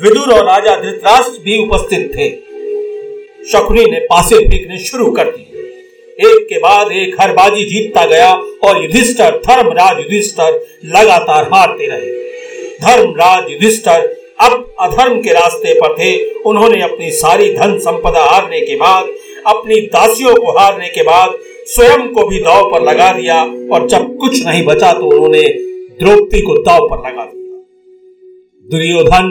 विदुर और राजा धृतराष्ट्र भी उपस्थित थे। शकुनी ने पासे फेंकने शुरू कर दिए। एक के बाद एक हर बाजी जीतता गया और युधिष्ठर, धर्मराज युधिष्ठर लगातार हारते रहे। धर्मराज युधिष्ठर अब अधर्म के रास्ते पर थे। उन्होंने अपनी सारी धन संपदा हारने के बाद, अपनी दासियों को हारने के बाद स्वयं को भी दाव पर लगा दिया और जब कुछ नहीं बचा तो उन्होंने द्रौपदी को दाव पर लगा दिया। दुर्योधन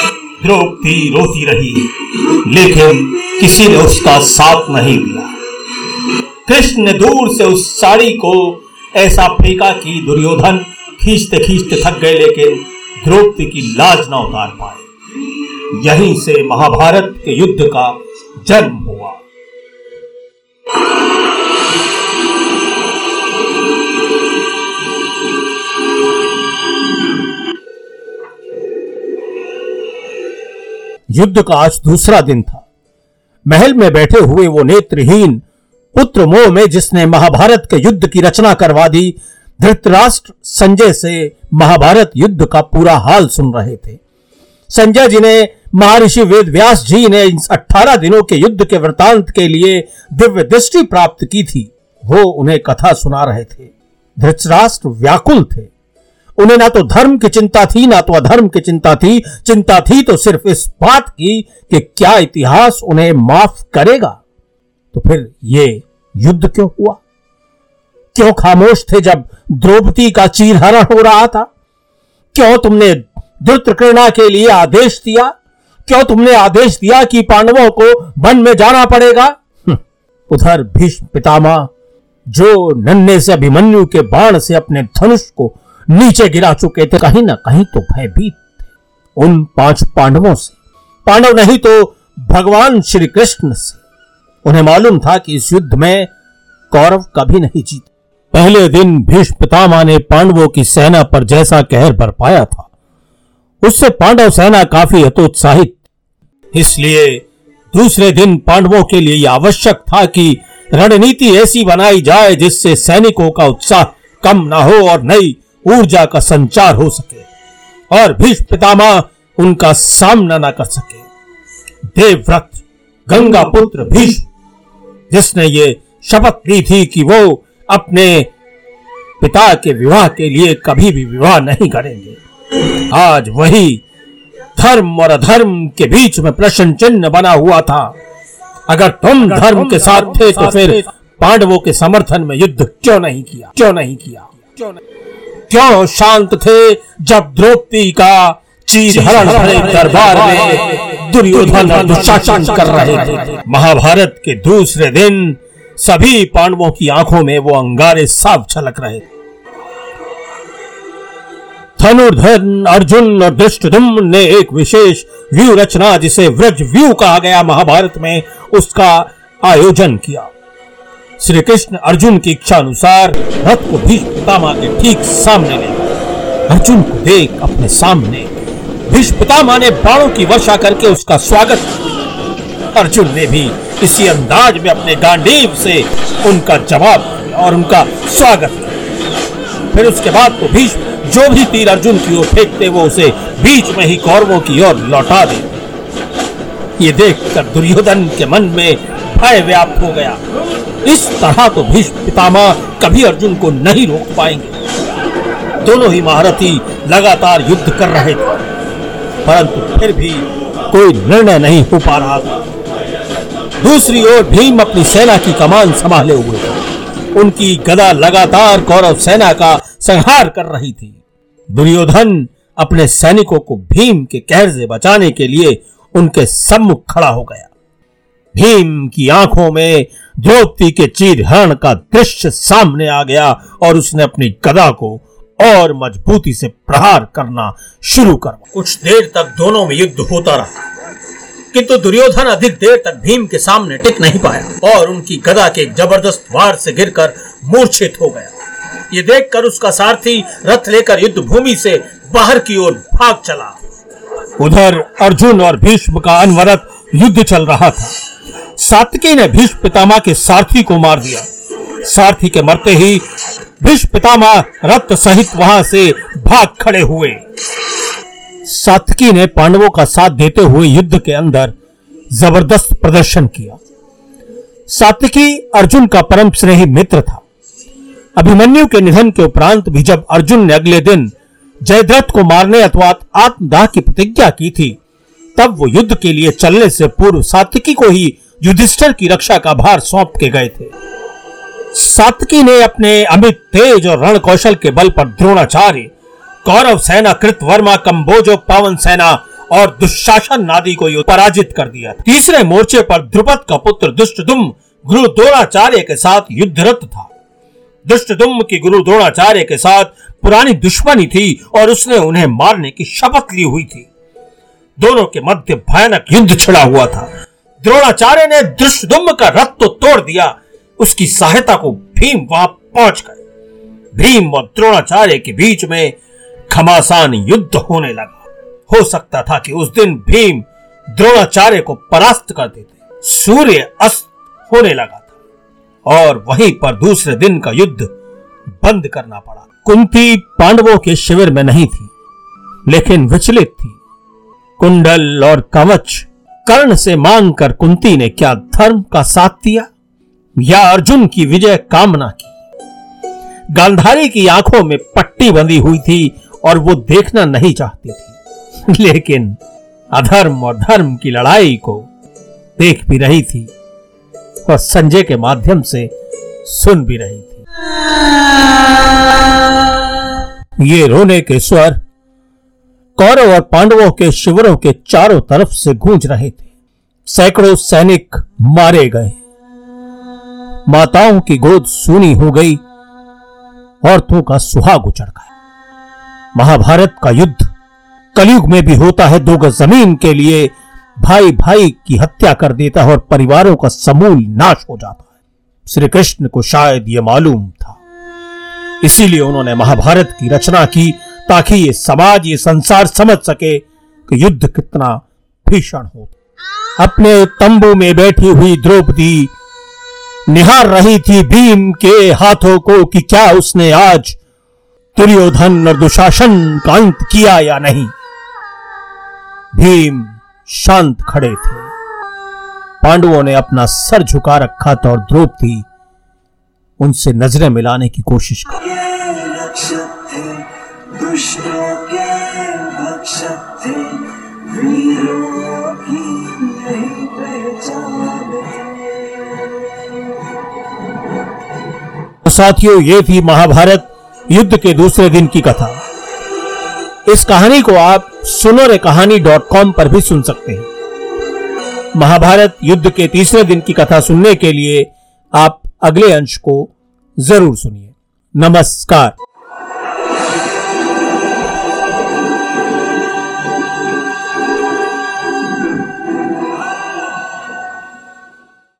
द्रौपदी रोती रही, लेकिन किसी ने उसका साथ नहीं दिया। कृष्ण ने दूर से उस साड़ी को ऐसा फेंका कि दुर्योधन खींचते खींचते थक गए, लेकिन द्रौपदी की लाज ना उतार पाए। यहीं से महाभारत के युद्ध का जन्म युद्ध का आज दूसरा दिन था। महल में बैठे हुए वो नेत्रहीन पुत्र मोह में जिसने महाभारत के युद्ध की रचना करवा दी, धृतराष्ट्र संजय से महाभारत युद्ध का पूरा हाल सुन रहे थे। संजय जी ने महर्षि वेद व्यास जी ने अठारह दिनों के युद्ध के वृतांत के लिए दिव्य दृष्टि प्राप्त की थी। वो उन्हें कथा सुना रहे थे। धृतराष्ट्र व्याकुल थे। उन्हें ना तो धर्म की चिंता थी ना तो अधर्म की चिंता थी। चिंता थी तो सिर्फ़ इस बात की कि क्या इतिहास उन्हें माफ़ करेगा। तो फिर ये युद्ध क्यों हुआ? क्यों खामोश थे जब द्रौपदी का चीरहरण हो रहा था? क्यों तुमने कृणा के लिए आदेश दिया? क्यों तुमने आदेश दिया कि पांडवों को वन में जाना पड़ेगा? हम्म, उधर भीष्म पितामह जो नन्हे से अभिमन्यु के बाण से अपने धनुष को नीचे गिरा चुके थे, कहीं ना कहीं तो भयभीत उन पाँच पांडवों से, पांडव नहीं तो भगवान श्री कृष्ण से, उन्हें मालूम था कि इस युद्ध में कौरव कभी नहीं जीत। पहले दिन भीष्म पितामह ने पांडवों की सेना पर जैसा कहर बरपाया था, उससे पांडव सेना काफ़ी हतोत्साहित इसलिए दूसरे दिन पांडवों के लिए आवश्यक था कि रणनीति ऐसी बनाई जाए जिससे सैनिकों का उत्साह कम ना हो और नई ऊर्जा का संचार हो सके और भीष्म पितामह उनका सामना न कर सके। देवव्रत गंगा पुत्र भीष्म जिसने ये शपथ ली थी कि वो अपने पिता के विवाह के लिए कभी भी विवाह नहीं करेंगे। आज वही धर्म और अधर्म के बीच में प्रश्न चिन्ह बना हुआ था। अगर तुम धर्म के साथ थे तो फिर पांडवों के समर्थन में युद्ध क्यों नहीं किया? क्यों नहीं किया? क्यों शांत थे जब द्रौपदी का चीज़ हरण भरे दरबार में दुर्योधन दुशासन कर रहे थे। महाभारत के दूसरे दिन सभी पांडवों की आँखों में वो अंगारे साफ़ छलक रहे थे। धनुर्धन अर्जुन और दृष्टुम्न ने एक विशेष व्यू रचना जिसे व्रज व्यू कहा गया महाभारत में उसका आयोजन किया। श्री कृष्ण अर्जुन की इच्छा अनुसार रथ को भीष्म पितामह के ठीक सामने ले अर्जुन को देख अपने सामने भीष्म पितामह ने बाणों की वर्षा करके उसका स्वागत अर्जुन ने भी इसी अंदाज में अपने गांडीव से उनका जवाब और उनका स्वागत फिर उसके बाद तो भीष्म जो भी तीर अर्जुन की ओर फेंकते, वो उसे बीच में ही कौरवों की ओर लौटा दे ये देखकर दुर्योधन के मन में भय व्याप्त हो गया। इस तरह तो भीष्म पितामह कभी अर्जुन को नहीं रोक पाएँगे। दोनों ही महारथी लगातार युद्ध कर रहे थे, परंतु फिर भी कोई निर्णय नहीं हो पा रहा था। दूसरी ओर भीम अपनी सेना की कमान संभाले हुए थे। उनकी गदा लगातार कौरव सेना का संहार कर रही थी। दुर्योधन अपने सैनिकों को भीम के कहर से बचाने के लिए उनके सम्मुख खड़ा हो गया। भीम की आँखों में द्रौपदी के चीर हरण का दृश्य सामने आ गया और उसने अपनी गदा को और मजबूती से प्रहार करना शुरू कर कुछ देर तक दोनों में युद्ध होता रहा किंतु दुर्योधन अधिक देर तक भीम के सामने टिक नहीं पाया और उनकी गदा के ज़बरदस्त वार से गिरकर मूर्छित हो गया। ये देखकर उसका सारथी रथ लेकर युद्ध भूमि से बाहर की ओर भाग चला। उधर अर्जुन और भीष्म का अनवरत युद्ध चल रहा था। सातकी ने भीष्म पितामह के सारथी को मार दिया। सारथी के मरते ही भीष्म पितामह रथ सहित वहाँ से भाग खड़े हुए। सातकी ने पांडवों का साथ देते हुए युद्ध के अंदर ज़बरदस्त प्रदर्शन किया। सातकी अर्जुन का परम स्नेही मित्र था। अभिमन्यु के निधन के उपरांत भी जब अर्जुन ने अगले दिन जयद्रथ को मारने अथवा आत्मदाह की प्रतिज्ञा की थी, तब वो युद्ध के लिए चलने से पूर्व सात्विकी को ही युधिष्ठर की रक्षा का भार सौंप के गए थे। सातकी ने अपने अमित तेज और रण कौशल के बल पर द्रोणाचार्य, कौरव सेना कृत वर्मा, कम्बोजो, पावन सेना और दुशासन नादी को पराजित कर दिया तीसरे मोर्चे पर द्रुपद का पुत्र दुष्टदुम गुरु द्रोणाचार्य के साथ युद्धरत था। दुष्टदुम की गुरु द्रोणाचार्य के साथ पुरानी दुश्मनी थी और उसने उन्हें मारने की शपथ ली हुई थी। दोनों के मध्य भयानक युद्ध छिड़ा हुआ था। द्रोणाचार्य ने दुष्टदुम का रथ तो तोड़ दिया। उसकी सहायता को भीम वहाँ पहुँच गए। भीम और द्रोणाचार्य के बीच में घमासान युद्ध होने लगा। हो सकता था कि उस दिन भीम द्रोणाचार्य को परास्त कर देते। सूर्य अस्त होने लगा था और वहीं पर दूसरे दिन का युद्ध बंद करना पड़ा। कुंती पांडवों के शिविर में नहीं थी, लेकिन विचलित थी। कुंडल और कवच कर्ण से मांग कर कुंती ने क्या धर्म का साथ दिया? या अर्जुन की विजय कामना की? गांधारी की आँखों में पट्टी बंधी हुई थी और वो देखना नहीं चाहती थी। लेकिन अधर्म और धर्म की लड़ाई को देख भी रही थी और संजय के माध्यम से सुन भी रही थी। ये रोने के स्वर कौरव और पांडवों के शिविरों के चारों तरफ़ से गूंज रहे थे। सैकड़ों सैनिक मारे गए। माताओं की गोद सूनी हो गई, औरतों का सुहाग उचड़ गया। महाभारत का युद्ध कलयुग में भी होता है, दो गज ज़मीन के लिए भाई भाई की हत्या कर देता है और परिवारों का समूल नाश हो जाता है। श्री कृष्ण को शायद यह मालूम था। इसीलिए उन्होंने महाभारत की रचना की ताकि ये समाज, ये संसार समझ सके कि युद्ध कितना भीषण हो। अपने तंबू में बैठी हुई द्रौपदी निहार रही थी भीम के हाथों को कि क्या उसने आज दुर्योधन और दुशासन का अंत किया या नहीं। भीम शांत खड़े थे। पांडवों ने अपना सर झुका रखा था और द्रौपदी उनसे नज़रें मिलाने की कोशिश की। तो साथियों, ये थी महाभारत युद्ध के दूसरे दिन की कथा। इस कहानी को आप सुनोरे कहानी डॉट कॉम पर भी सुन सकते हैं। महाभारत युद्ध के तीसरे दिन की कथा सुनने के लिए आप अगले अंश को ज़रूर सुनिए। नमस्कार।